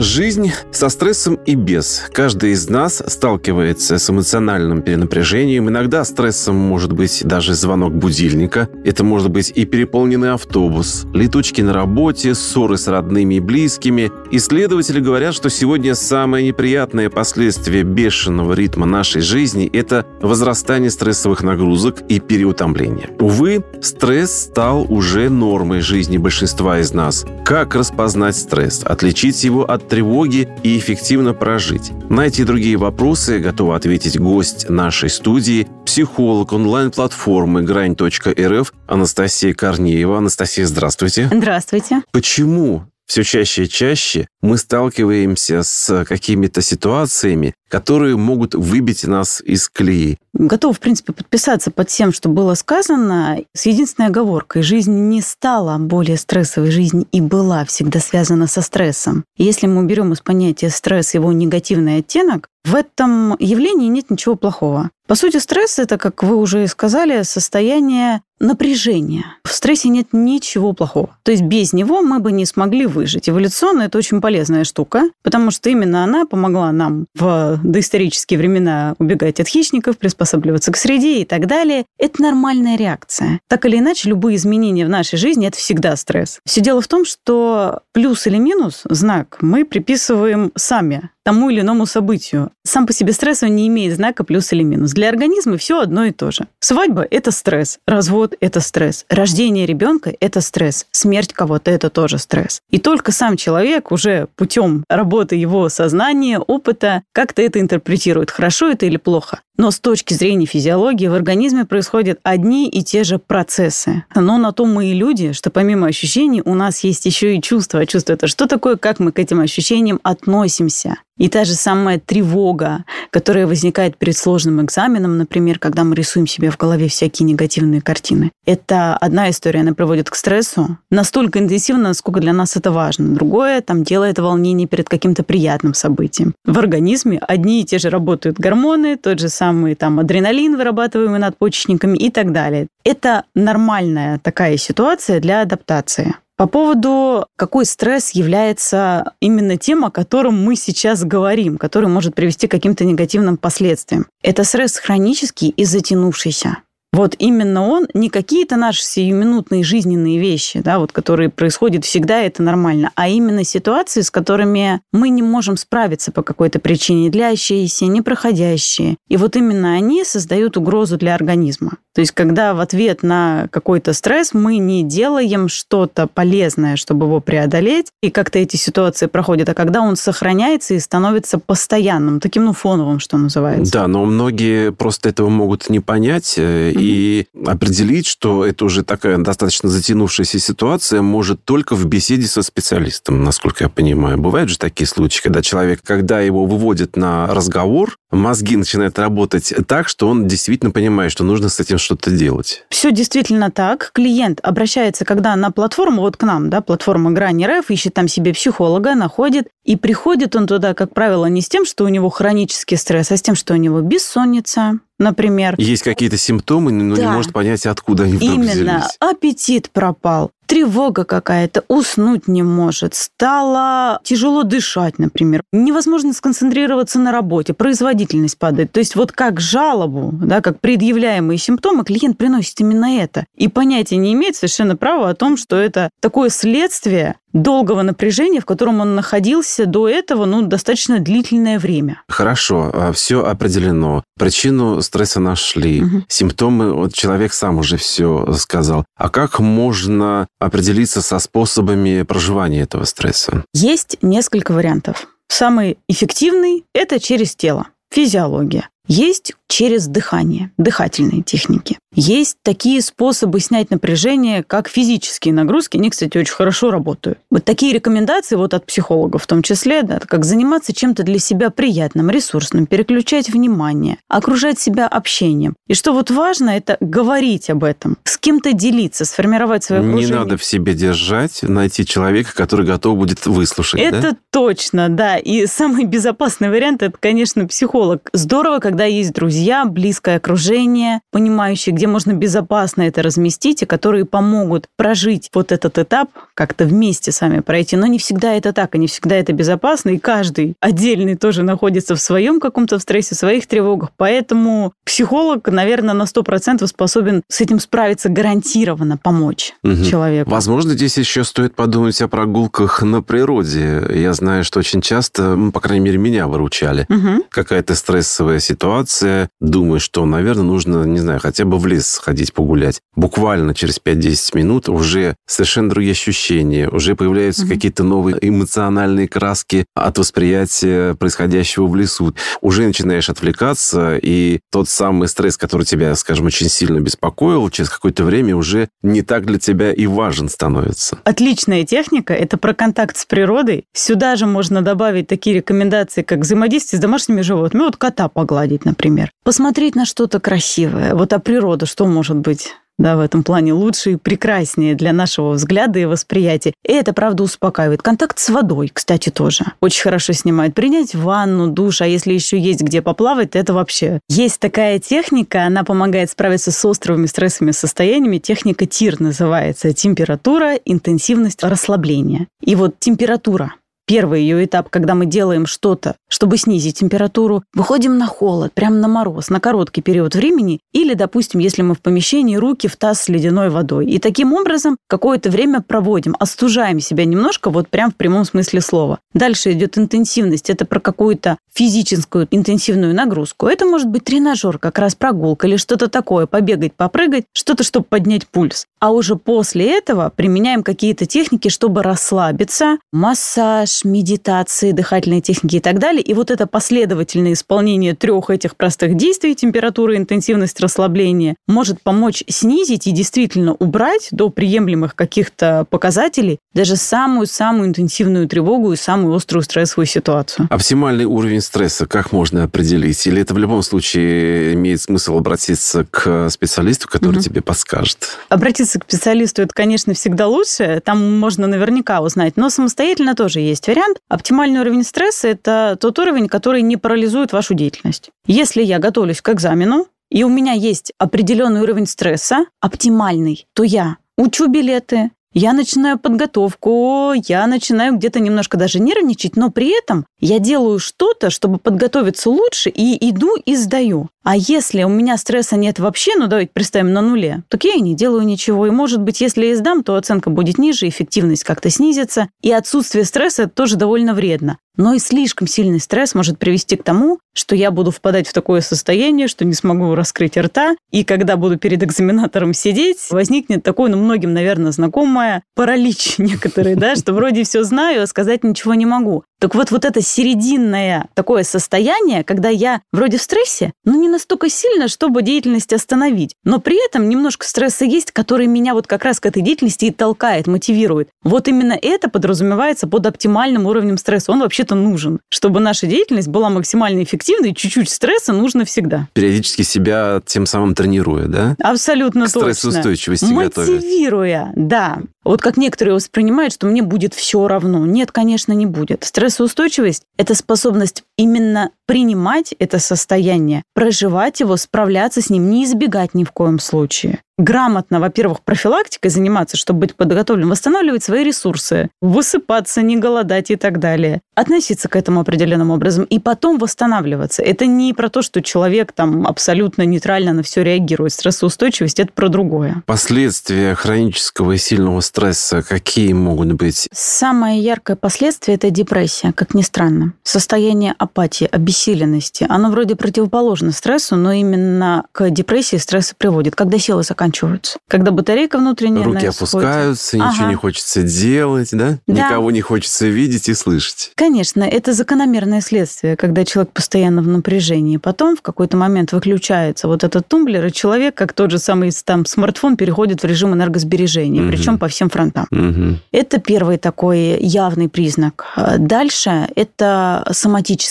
Жизнь со стрессом и без. Каждый из нас сталкивается с эмоциональным перенапряжением. Иногда стрессом может быть даже звонок будильника. Это может быть и переполненный автобус, летучки на работе, ссоры с родными и близкими. Исследователи говорят, что сегодня самое неприятное последствие бешеного ритма нашей жизни – это возрастание стрессовых нагрузок и переутомление. Увы, стресс стал уже нормой жизни большинства из нас. Как распознать стресс, отличить его от тревоги и эффективно прожить? На эти и другие вопросы готова ответить гость нашей студии, психолог онлайн-платформы грань.рф Анастасия Корнеева. Анастасия, здравствуйте. Здравствуйте. Почему все чаще и чаще мы сталкиваемся с какими-то ситуациями, которые могут выбить нас из колеи. Готова, в принципе, подписаться под тем, что было сказано, с единственной оговоркой. Жизнь не стала более стрессовой, жизнь и была всегда связана со стрессом. Если мы уберем из понятия стресс его негативный оттенок, в этом явлении нет ничего плохого. По сути, стресс – это, как вы уже сказали, состояние напряжения. В стрессе нет ничего плохого. То есть без него мы бы не смогли выжить. Эволюционно это очень полезная штука, потому что именно она помогла нам в доисторические времена убегать от хищников, приспосабливаться к среде и так далее. Это нормальная реакция. Так или иначе, любые изменения в нашей жизни – это всегда стресс. Все дело в том, что плюс или минус знак мы приписываем сами тому или иному событию. Сам по себе стресс он не имеет знака плюс или минус. Для организма все одно и то же. Свадьба – это стресс, развод – это стресс, рождение ребенка – это стресс, смерть кого-то – это тоже стресс. И только сам человек уже путем работы его сознания, опыта как-то это интерпретирует, хорошо это или плохо. Но с точки зрения физиологии в организме происходят одни и те же процессы. Но на то мы и люди, что помимо ощущений у нас есть еще и чувства. А чувство это что такое, как мы к этим ощущениям относимся. И та же самая тревога, которая возникает перед сложным экзаменом, например, когда мы рисуем себе в голове всякие негативные картины. Это одна история, она приводит к стрессу настолько интенсивно, насколько для нас это важно. Другое там делает волнение перед каким-то приятным событием. В организме одни и те же работают гормоны, тот же самый там адреналин, вырабатываемый надпочечниками и так далее. Это нормальная такая ситуация для адаптации. По поводу, какой стресс является именно тем, о котором мы сейчас говорим, который может привести к каким-то негативным последствиям. Это стресс хронический и затянувшийся. Вот именно он, не какие-то наши сиюминутные жизненные вещи, да, вот, которые происходят всегда, это нормально, а именно ситуации, с которыми мы не можем справиться по какой-то причине, длящиеся, непроходящие. И вот именно они создают угрозу для организма. То есть, когда в ответ на какой-то стресс мы не делаем что-то полезное, чтобы его преодолеть, и как-то эти ситуации проходят, а когда он сохраняется и становится постоянным, таким, ну, фоновым, что называется. Да, но многие просто этого могут не понять mm-hmm. И определить, что это уже такая достаточно затянувшаяся ситуация может только в беседе со специалистом, насколько я понимаю. Бывают же такие случаи, когда человек, когда его выводят на разговор, мозги начинают работать так, что он действительно понимает, что нужно с этим что-то делать. Все действительно так. Клиент обращается, когда на платформу, вот к нам, да, платформа Грани РФ, ищет там себе психолога, находит, и приходит он туда, как правило, не с тем, что у него хронический стресс, а с тем, что у него бессонница, например. Есть какие-то симптомы, но да. не может понять, откуда они вдруг Именно. взялись. Аппетит пропал, тревога какая-то, уснуть не может, стало тяжело дышать, например, невозможно сконцентрироваться на работе, производительность падает. То есть вот как жалобу, да, как предъявляемые симптомы, клиент приносит именно это. И понятия не имеет совершенно права о том, что это такое следствие долгого напряжения, в котором он находился до этого, ну, достаточно длительное время. Хорошо, все определено. Причину стресса нашли. Угу. Симптомы, вот человек сам уже все сказал. А как можно определиться со способами проживания этого стресса? Есть несколько вариантов. Самый эффективный – это через тело, физиология. Есть через дыхание, дыхательные техники. Есть такие способы снять напряжение, как физические нагрузки. Они, кстати, очень хорошо работают. Вот такие рекомендации вот от психологов в том числе, да, как заниматься чем-то для себя приятным, ресурсным, переключать внимание, окружать себя общением. И что вот важно, это говорить об этом, с кем-то делиться, сформировать свое окружение. Не надо в себе держать, найти человека, который готов будет выслушать. Это да? точно, да. И самый безопасный вариант это, конечно, психолог. Здорово, когда есть друзья, близкое окружение, понимающие, где можно безопасно это разместить, и которые помогут прожить вот этот этап, как-то вместе с вами пройти. Но не всегда это так, и не всегда это безопасно, и каждый отдельный тоже находится в своем каком-то стрессе, в своих тревогах. Поэтому психолог, наверное, на 100% способен с этим справиться гарантированно, помочь угу. человеку. Возможно, здесь еще стоит подумать о прогулках на природе. Я знаю, что очень часто, ну, по крайней мере, меня выручали. Угу. Какая-то стрессовая ситуация. Думаю, что, наверное, нужно, не знаю, хотя бы в лес сходить погулять. Буквально через 5-10 минут уже совершенно другие ощущения, уже появляются угу. какие-то новые эмоциональные краски от восприятия происходящего в лесу. Уже начинаешь отвлекаться, и тот самый стресс, который тебя, скажем, очень сильно беспокоил, через какое-то время уже не так для тебя и важен становится. Отличная техника – это про контакт с природой. Сюда же можно добавить такие рекомендации, как взаимодействие с домашними животными. Вот кота погладить, например. Посмотреть на что-то красивое. Вот а природа что может быть? да, в этом плане лучше и прекраснее для нашего взгляда и восприятия. И это, правда, успокаивает. Контакт с водой, кстати, тоже. Очень хорошо снимает. Принять ванну, душ, а если еще есть где поплавать, то это вообще... Есть такая техника, она помогает справиться с острыми стрессовыми состояниями. Техника ТИР называется. Температура, интенсивность, расслабление. И вот температура первый ее этап, когда мы делаем что-то, чтобы снизить температуру, выходим на холод, прямо на мороз, на короткий период времени, или, допустим, если мы в помещении, руки в таз с ледяной водой. И таким образом какое-то время проводим, остужаем себя немножко, вот прям в прямом смысле слова. Дальше идет интенсивность, это про какую-то физическую интенсивную нагрузку. Это может быть тренажер, как раз прогулка или что-то такое, побегать, попрыгать, что-то, чтобы поднять пульс. А уже после этого применяем какие-то техники, чтобы расслабиться, массаж, медитации, дыхательные техники и так далее. И вот это последовательное исполнение трех этих простых действий, температура, интенсивность, расслабление, может помочь снизить и действительно убрать до приемлемых каких-то показателей даже самую-самую интенсивную тревогу и самую острую стрессовую ситуацию. Оптимальный уровень стресса как можно определить? Или это в любом случае имеет смысл обратиться к специалисту, который угу. тебе подскажет? Обратиться к специалисту, это, конечно, всегда лучше. Там можно наверняка узнать. Но самостоятельно тоже есть вариант. Оптимальный уровень стресса – это тот уровень, который не парализует вашу деятельность. Если я готовлюсь к экзамену, и у меня есть определенный уровень стресса, оптимальный, то я учу билеты, я начинаю подготовку, я начинаю где-то немножко даже нервничать, но при этом я делаю что-то, чтобы подготовиться лучше, и иду и сдаю. А если у меня стресса нет вообще, ну давайте представим на нуле, так я и не делаю ничего. И может быть, если я сдам, то оценка будет ниже, эффективность как-то снизится. И отсутствие стресса тоже довольно вредно. Но и слишком сильный стресс может привести к тому, что я буду впадать в такое состояние, что не смогу раскрыть рта. И когда буду перед экзаменатором сидеть, возникнет такое, ну, многим, наверное, знакомое паралич некоторые, да, что вроде все знаю, а сказать ничего не могу. Так вот, вот это серединное такое состояние, когда я вроде в стрессе, но не настолько сильно, чтобы деятельность остановить. Но при этом немножко стресса есть, который меня вот как раз к этой деятельности и толкает, мотивирует. Вот именно это подразумевается под оптимальным уровнем стресса. Он вообще-то нужен. Чтобы наша деятельность была максимально эффективной, чуть-чуть стресса нужно всегда. Периодически себя тем самым тренируя, да? Абсолютно к точно. Стрессоустойчивости Мотивируя, готовить. да. Вот как некоторые воспринимают, что мне будет все равно. Нет, конечно, не будет. Стрессоустойчивость – это способность именно принимать это состояние, проживать его, справляться с ним, не избегать ни в коем случае грамотно, во-первых, профилактикой заниматься, чтобы быть подготовленным, восстанавливать свои ресурсы, высыпаться, не голодать и так далее, относиться к этому определенным образом и потом восстанавливаться. Это не про то, что человек там абсолютно нейтрально на все реагирует. Стрессоустойчивость – это про другое. Последствия хронического и сильного стресса какие могут быть? Самое яркое последствие – это депрессия, как ни странно. Состояние апатии, обессиленности, оно вроде противоположно стрессу, но именно к депрессии стресс приводит, когда силы заканчиваются, когда батарейка внутренняя... Руки опускаются, ага. ничего не хочется делать, да? да? Никого не хочется видеть и слышать. Конечно, это закономерное следствие, когда человек постоянно в напряжении. Потом в какой-то момент выключается вот этот тумблер, и человек, как тот же самый там смартфон, переходит в режим энергосбережения, угу. причем по всем фронтам. Угу. Это первый такой явный признак. Дальше это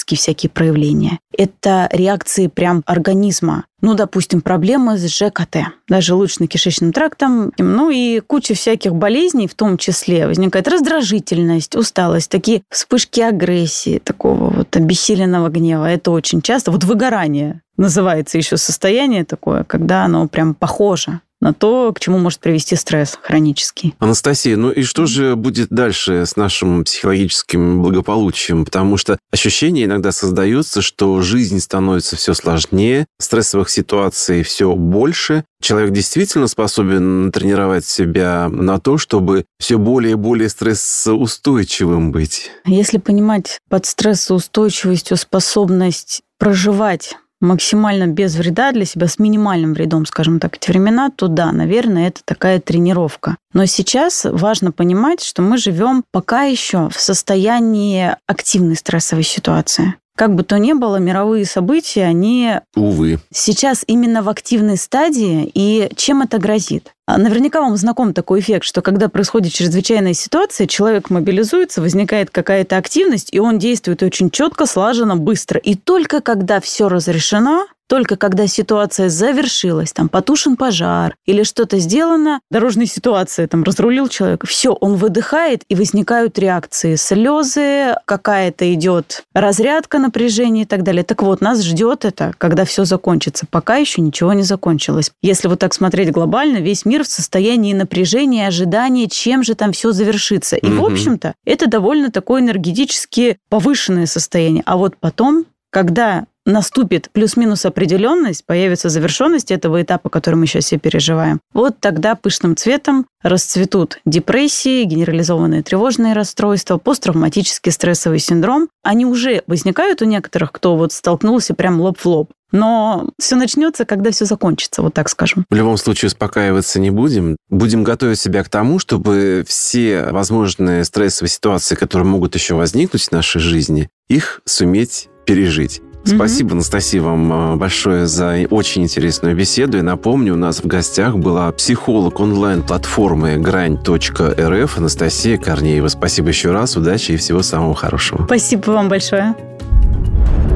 соматические всякие проявления. Это реакции прям организма. Ну, допустим, проблемы с ЖКТ, да, желудочно-кишечным трактом, ну и куча всяких болезней, в том числе возникает раздражительность, усталость, такие вспышки агрессии, такого вот обессиленного гнева. Это очень часто. Вот выгорание называется еще состояние такое, когда оно прям похоже на то, к чему может привести стресс хронический. Анастасия, ну и что же будет дальше с нашим психологическим благополучием? Потому что ощущение иногда создается, что жизнь становится все сложнее, стрессовых ситуаций все больше. Человек действительно способен тренировать себя на то, чтобы все более и более стрессоустойчивым быть. Если понимать под стрессоустойчивостью способность проживать максимально без вреда для себя, с минимальным вредом, скажем так, эти времена, то да, наверное, это такая тренировка. Но сейчас важно понимать, что мы живем пока еще в состоянии активной стрессовой ситуации. Как бы то ни было, мировые события, они... Увы. Сейчас именно в активной стадии, и чем это грозит? А наверняка вам знаком такой эффект, что когда происходит чрезвычайная ситуация, человек мобилизуется, возникает какая-то активность, и он действует очень четко, слаженно, быстро. И только когда все разрешено, только когда ситуация завершилась, там потушен пожар или что-то сделано, дорожная ситуация, там разрулил человек, все, он выдыхает и возникают реакции, слезы, какая-то идет разрядка напряжения и так далее. Так вот, нас ждет это, когда все закончится. Пока еще ничего не закончилось. Если вот так смотреть глобально, весь мир в состоянии напряжения, ожидания, чем же там все завершится. И, угу. в общем-то, это довольно такое энергетически повышенное состояние. А вот потом, когда наступит плюс-минус определенность, появится завершенность этого этапа, который мы сейчас все переживаем, вот тогда пышным цветом расцветут депрессии, генерализованные тревожные расстройства, посттравматический стрессовый синдром. Они уже возникают у некоторых, кто вот столкнулся прям лоб в лоб. Но все начнется, когда все закончится, вот так скажем. В любом случае успокаиваться не будем. Будем готовить себя к тому, чтобы все возможные стрессовые ситуации, которые могут еще возникнуть в нашей жизни, их суметь пережить. Спасибо, Анастасия, вам а, большое за очень интересную беседу. И напомню, у нас в гостях была психолог онлайн-платформы грань.рф Анастасия Корнеева. Спасибо еще раз, удачи и всего самого хорошего. Спасибо вам большое.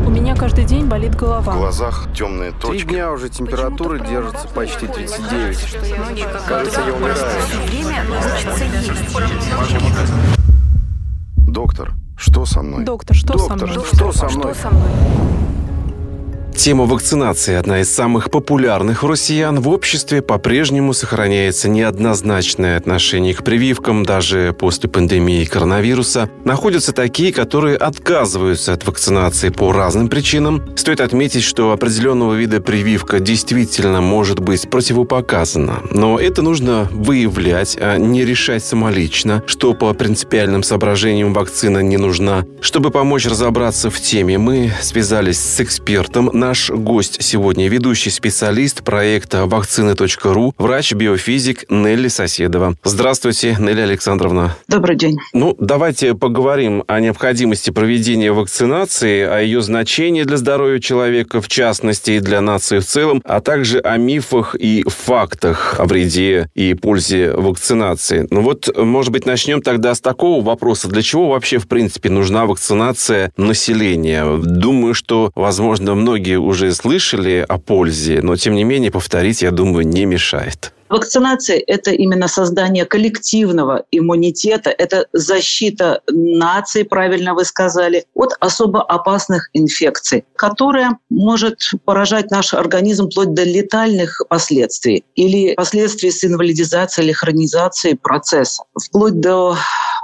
У меня каждый день болит голова. В глазах темные точки. Три дня уже температура держится почти 39. Кажется, я умираю. Доктор, что со мной? Доктор, что Доктор, со мной? Что со мной? Что со мной? Тема вакцинации, одна из самых популярных у россиян, в обществе по-прежнему сохраняется неоднозначное отношение к прививкам, даже после пандемии коронавируса. Находятся такие, которые отказываются от вакцинации по разным причинам. Стоит отметить, что определенного вида прививка действительно может быть противопоказана. Но это нужно выявлять, а не решать самолично, что по принципиальным соображениям вакцина не нужна. Чтобы помочь разобраться в теме, мы связались с экспертом Наш гость сегодня ведущий специалист проекта вакцины.ру, врач-биофизик Нелли Соседова. Здравствуйте, Нелли Александровна. Добрый день. Ну, давайте поговорим о необходимости проведения вакцинации, о ее значении для здоровья человека, в частности, и для нации в целом, а также о мифах и фактах о вреде и пользе вакцинации. Ну вот, может быть, начнем тогда с такого вопроса. Для чего вообще, в принципе, нужна вакцинация населения? Думаю, что, возможно, многие многие уже слышали о пользе, но тем не менее повторить, я думаю, не мешает. Вакцинация – это именно создание коллективного иммунитета, это защита нации, правильно вы сказали, от особо опасных инфекций, которая может поражать наш организм вплоть до летальных последствий или последствий с инвалидизацией или хронизацией процесса, вплоть до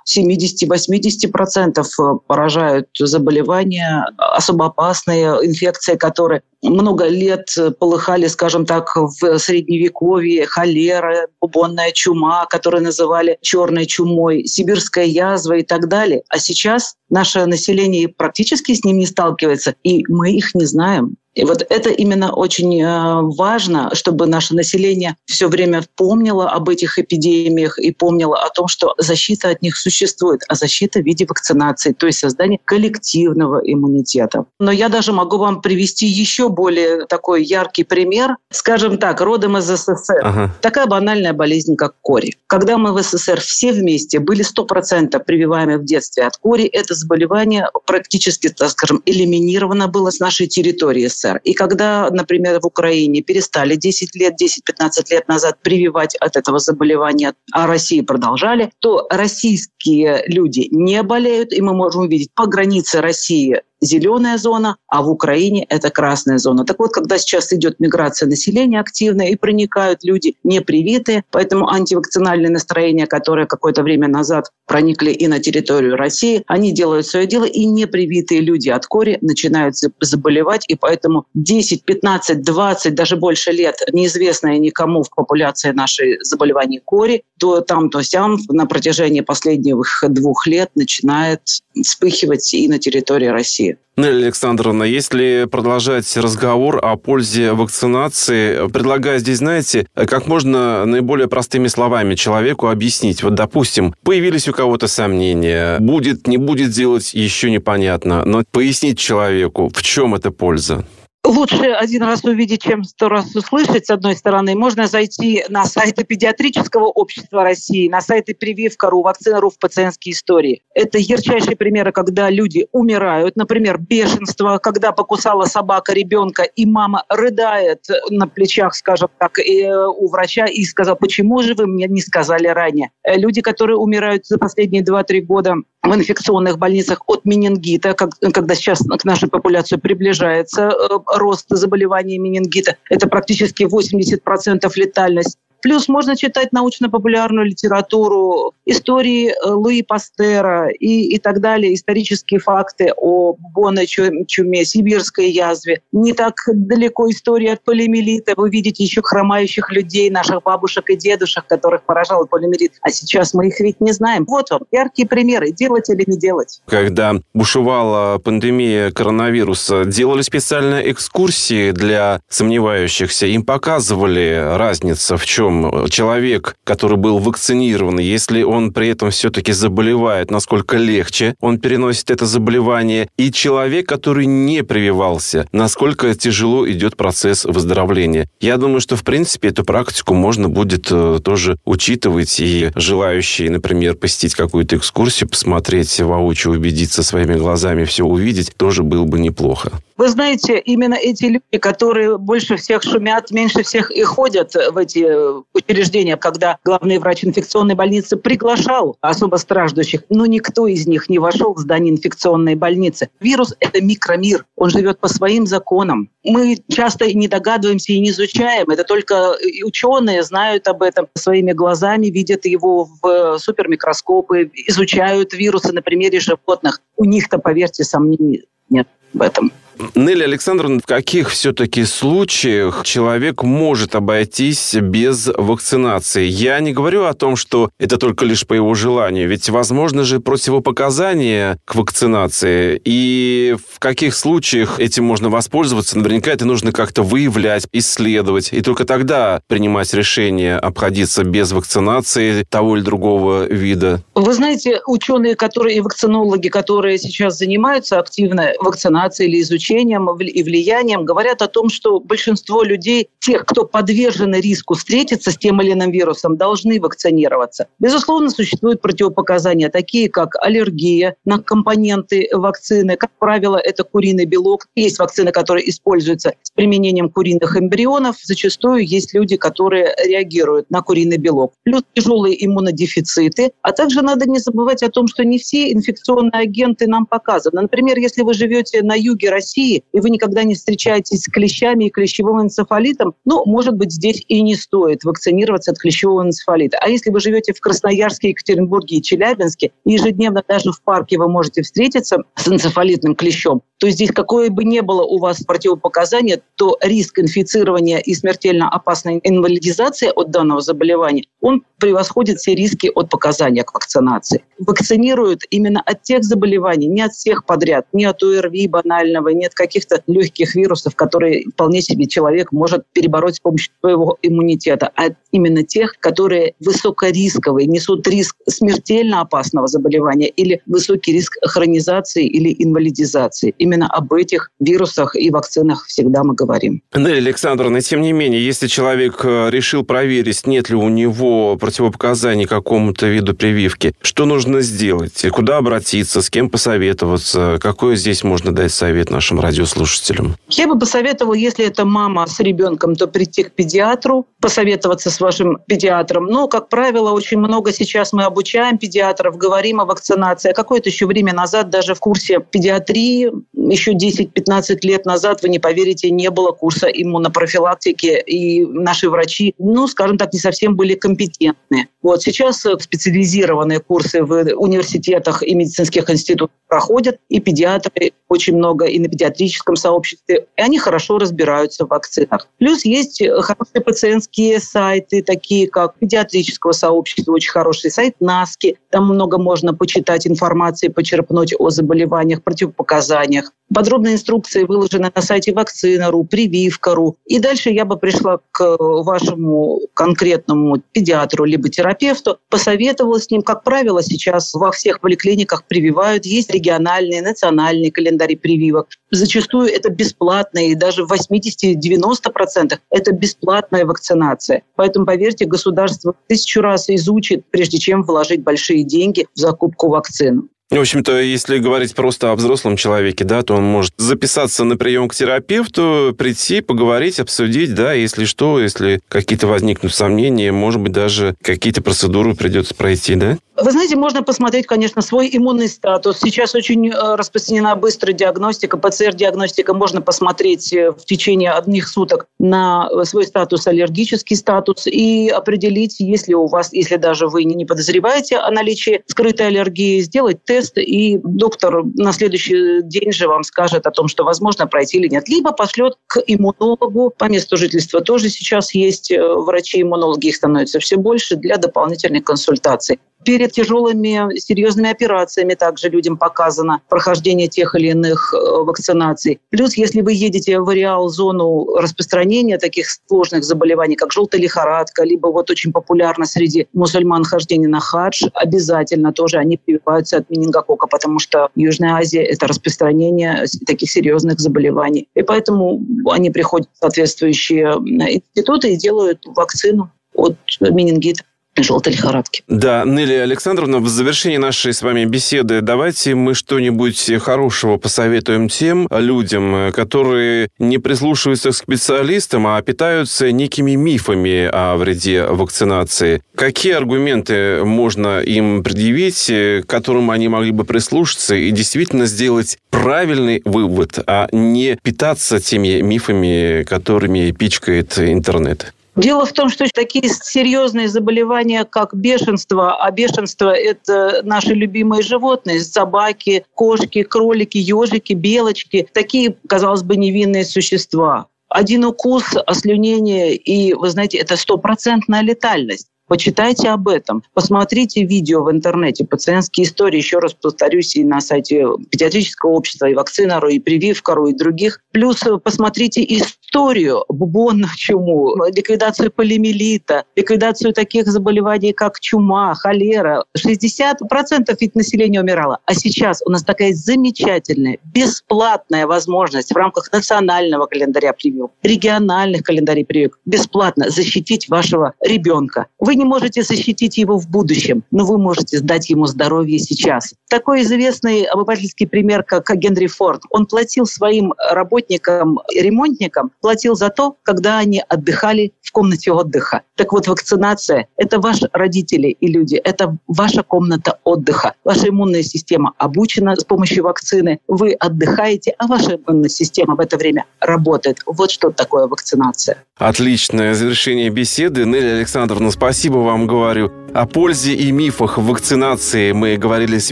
70-80% поражают заболевания, особо опасные инфекции, которые много лет полыхали, скажем так, в средневековье, холера, холера, бубонная чума, которую называли черной чумой, сибирская язва и так далее. А сейчас наше население практически с ним не сталкивается, и мы их не знаем. И вот это именно очень э, важно, чтобы наше население все время помнило об этих эпидемиях и помнило о том, что защита от них существует, а защита в виде вакцинации, то есть создание коллективного иммунитета. Но я даже могу вам привести еще более такой яркий пример. Скажем так, родом из СССР. Ага. Такая банальная болезнь, как кори. Когда мы в СССР все вместе были 100% прививаемы в детстве от кори, это заболевание практически, так скажем, элиминировано было с нашей территории СССР СССР. И когда, например, в Украине перестали 10 лет, 10-15 лет назад прививать от этого заболевания, а России продолжали, то российские люди не болеют, и мы можем увидеть по границе России зеленая зона, а в Украине это красная зона. Так вот, когда сейчас идет миграция населения активная и проникают люди непривитые, поэтому антивакцинальные настроения, которые какое-то время назад проникли и на территорию России, они делают свое дело, и непривитые люди от кори начинают заболевать, и поэтому 10, 15, 20, даже больше лет неизвестное никому в популяции нашей заболеваний кори, то там, то сям на протяжении последних двух лет начинает вспыхивать и на территории России. Нелли Александровна, если продолжать разговор о пользе вакцинации, предлагаю здесь, знаете, как можно наиболее простыми словами человеку объяснить. Вот, допустим, появились у кого-то сомнения, будет, не будет делать, еще непонятно, но пояснить человеку, в чем эта польза. Лучше один раз увидеть, чем сто раз услышать, с одной стороны. Можно зайти на сайты педиатрического общества России, на сайты прививка.ру, вакцина.ру в пациентские истории. Это ярчайшие примеры, когда люди умирают. Например, бешенство, когда покусала собака ребенка, и мама рыдает на плечах, скажем так, э, у врача и сказала, почему же вы мне не сказали ранее. Э, люди, которые умирают за последние 2-3 года в инфекционных больницах от менингита, когда сейчас к нашей популяции приближается э, рост заболеваний менингита. Это практически 80% летальность. Плюс можно читать научно-популярную литературу, истории э, Луи Пастера и, и так далее, исторические факты о бубонной чуме, сибирской язве. Не так далеко история от полимелита. Вы видите еще хромающих людей, наших бабушек и дедушек, которых поражал полимелит. А сейчас мы их ведь не знаем. Вот вам яркие примеры. Делать или не делать. Когда бушевала пандемия коронавируса, делали специальные экскурсии для сомневающихся. Им показывали разницу в чем чем человек, который был вакцинирован, если он при этом все-таки заболевает, насколько легче он переносит это заболевание, и человек, который не прививался, насколько тяжело идет процесс выздоровления. Я думаю, что, в принципе, эту практику можно будет э, тоже учитывать, и желающие, например, посетить какую-то экскурсию, посмотреть воочию, убедиться своими глазами, все увидеть, тоже было бы неплохо. Вы знаете, именно эти люди, которые больше всех шумят, меньше всех и ходят в эти э, учреждения, когда главный врач инфекционной больницы приглашал особо страждущих, но никто из них не вошел в здание инфекционной больницы. Вирус – это микромир, он живет по своим законам. Мы часто не догадываемся и не изучаем, это только ученые знают об этом своими глазами, видят его в супермикроскопы, изучают вирусы на примере животных. У них-то, поверьте, сомнений нет в этом. Нелли Александровна, в каких все-таки случаях человек может обойтись без вакцинации? Я не говорю о том, что это только лишь по его желанию, ведь возможно же противопоказания к вакцинации. И в каких случаях этим можно воспользоваться? Наверняка это нужно как-то выявлять, исследовать, и только тогда принимать решение обходиться без вакцинации того или другого вида. Вы знаете, ученые, которые и вакцинологи, которые сейчас занимаются активно вакцинацией или изучением изучением и влиянием говорят о том, что большинство людей, тех, кто подвержены риску встретиться с тем или иным вирусом, должны вакцинироваться. Безусловно, существуют противопоказания, такие как аллергия на компоненты вакцины. Как правило, это куриный белок. Есть вакцины, которые используются с применением куриных эмбрионов. Зачастую есть люди, которые реагируют на куриный белок. Плюс тяжелые иммунодефициты. А также надо не забывать о том, что не все инфекционные агенты нам показаны. Например, если вы живете на юге России, России, и вы никогда не встречаетесь с клещами и клещевым энцефалитом, ну, может быть, здесь и не стоит вакцинироваться от клещевого энцефалита. А если вы живете в Красноярске, Екатеринбурге и Челябинске, ежедневно даже в парке вы можете встретиться с энцефалитным клещом, то здесь какое бы ни было у вас противопоказание, то риск инфицирования и смертельно опасной инвалидизации от данного заболевания, он превосходит все риски от показания к вакцинации. Вакцинируют именно от тех заболеваний, не от всех подряд, не от ОРВИ банального, не от каких-то легких вирусов, которые вполне себе человек может перебороть с помощью своего иммунитета, а именно тех, которые высокорисковые, несут риск смертельно опасного заболевания или высокий риск хронизации или инвалидизации. Именно об этих вирусах и вакцинах всегда мы говорим. Нелли Александровна, тем не менее, если человек э, решил проверить, нет ли у него противопоказаний какому-то виду прививки, что нужно сделать? Куда обратиться? С кем посоветоваться? Какой здесь можно дать совет нашим радиослушателям? Я бы посоветовала, если это мама с ребенком, то прийти к педиатру, посоветоваться с вашим педиатром. Но, как правило, очень много сейчас мы обучаем педиатров, говорим о вакцинации. А какое-то еще время назад даже в курсе педиатрии, еще 10-15 лет назад, вы не поверите, не было курса иммунопрофилактики, и наши врачи, ну, скажем так, не совсем были компетентны. Вот сейчас специализированные курсы в университетах и медицинских институтах проходят, и педиатры очень много, и на педиатрическом сообществе, и они хорошо разбираются в вакцинах. Плюс есть хорошие пациентские сайты, такие как педиатрического сообщества, очень хороший сайт НАСКИ, там много можно почитать информации, почерпнуть о заболеваниях, противопоказаниях. Подробные инструкции выложены на сайте вакцина.ру, прививка.ру. И дальше я бы пришла к вашему конкретному педиатру либо терапевту, посоветовала с ним. Как правило, сейчас во всех поликлиниках прививают. Есть региональные, национальные календари прививок. Зачастую это бесплатные, и даже в 80-90% это бесплатная вакцинация. Поэтому, поверьте, государство тысячу раз изучит, прежде чем вложить большие деньги в закупку вакцин. В общем-то, если говорить просто о взрослом человеке, да, то он может записаться на прием к терапевту, прийти, поговорить, обсудить, да, если что, если какие-то возникнут сомнения, может быть, даже какие-то процедуры придется пройти, да? Вы знаете, можно посмотреть, конечно, свой иммунный статус. Сейчас очень э, распространена быстрая диагностика, ПЦР-диагностика. Можно посмотреть э, в течение одних суток на э, свой статус, аллергический статус, и определить, если у вас, если даже вы не подозреваете о наличии скрытой аллергии, сделать тест, и доктор на следующий день же вам скажет о том, что возможно пройти или нет. Либо пошлет к иммунологу. По месту жительства тоже сейчас есть врачи-иммунологи, их становится все больше для дополнительных консультаций перед тяжелыми серьезными операциями также людям показано прохождение тех или иных э, вакцинаций. Плюс, если вы едете в ареал-зону распространения таких сложных заболеваний, как желтая лихорадка, либо вот очень популярно среди мусульман хождение на хадж, обязательно тоже они прививаются от менингокока, потому что Южная Азия – это распространение таких серьезных заболеваний. И поэтому они приходят в соответствующие институты и делают вакцину от менингита желтой лихорадки. Да, Нелли Александровна, в завершении нашей с вами беседы давайте мы что-нибудь хорошего посоветуем тем людям, которые не прислушиваются к специалистам, а питаются некими мифами о вреде вакцинации. Какие аргументы можно им предъявить, к которым они могли бы прислушаться и действительно сделать правильный вывод, а не питаться теми мифами, которыми пичкает интернет? Дело в том, что такие серьезные заболевания, как бешенство, а бешенство – это наши любимые животные, собаки, кошки, кролики, ежики, белочки, такие, казалось бы, невинные существа. Один укус, ослюнение, и, вы знаете, это стопроцентная летальность. Почитайте об этом. Посмотрите видео в интернете, пациентские истории, еще раз повторюсь, и на сайте педиатрического общества, и вакцинару, и прививкару, и других. Плюс посмотрите историю бубонных чуму, ликвидацию полимелита, ликвидацию таких заболеваний, как чума, холера. 60% ведь населения умирало. А сейчас у нас такая замечательная, бесплатная возможность в рамках национального календаря прививок, региональных календарей прививок бесплатно защитить вашего ребенка. Вы не можете защитить его в будущем, но вы можете дать ему здоровье сейчас. Такой известный обывательский пример, как Генри Форд. Он платил своим работникам, ремонтникам, платил за то, когда они отдыхали в комнате отдыха. Так вот, вакцинация – это ваши родители и люди, это ваша комната отдыха. Ваша иммунная система обучена с помощью вакцины, вы отдыхаете, а ваша иммунная система в это время работает. Вот что такое вакцинация. Отличное завершение беседы. Нелли Александровна, спасибо вам говорю. О пользе и мифах вакцинации мы говорили с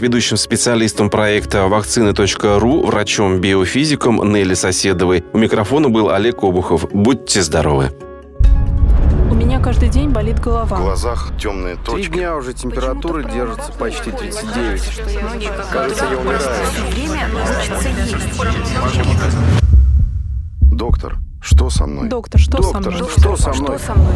ведущим специалистом проекта вакцины.ру, врачом-биофизиком Нелли Соседовой. У микрофона был Олег Обухов. Будьте здоровы. У меня каждый день болит В голова. глазах темные Три точки. дня уже температура держится почти 39. Кажется, я умираю. Доктор, что со мной? Доктор, что со Доктор, мной? что со мной? Что со мной?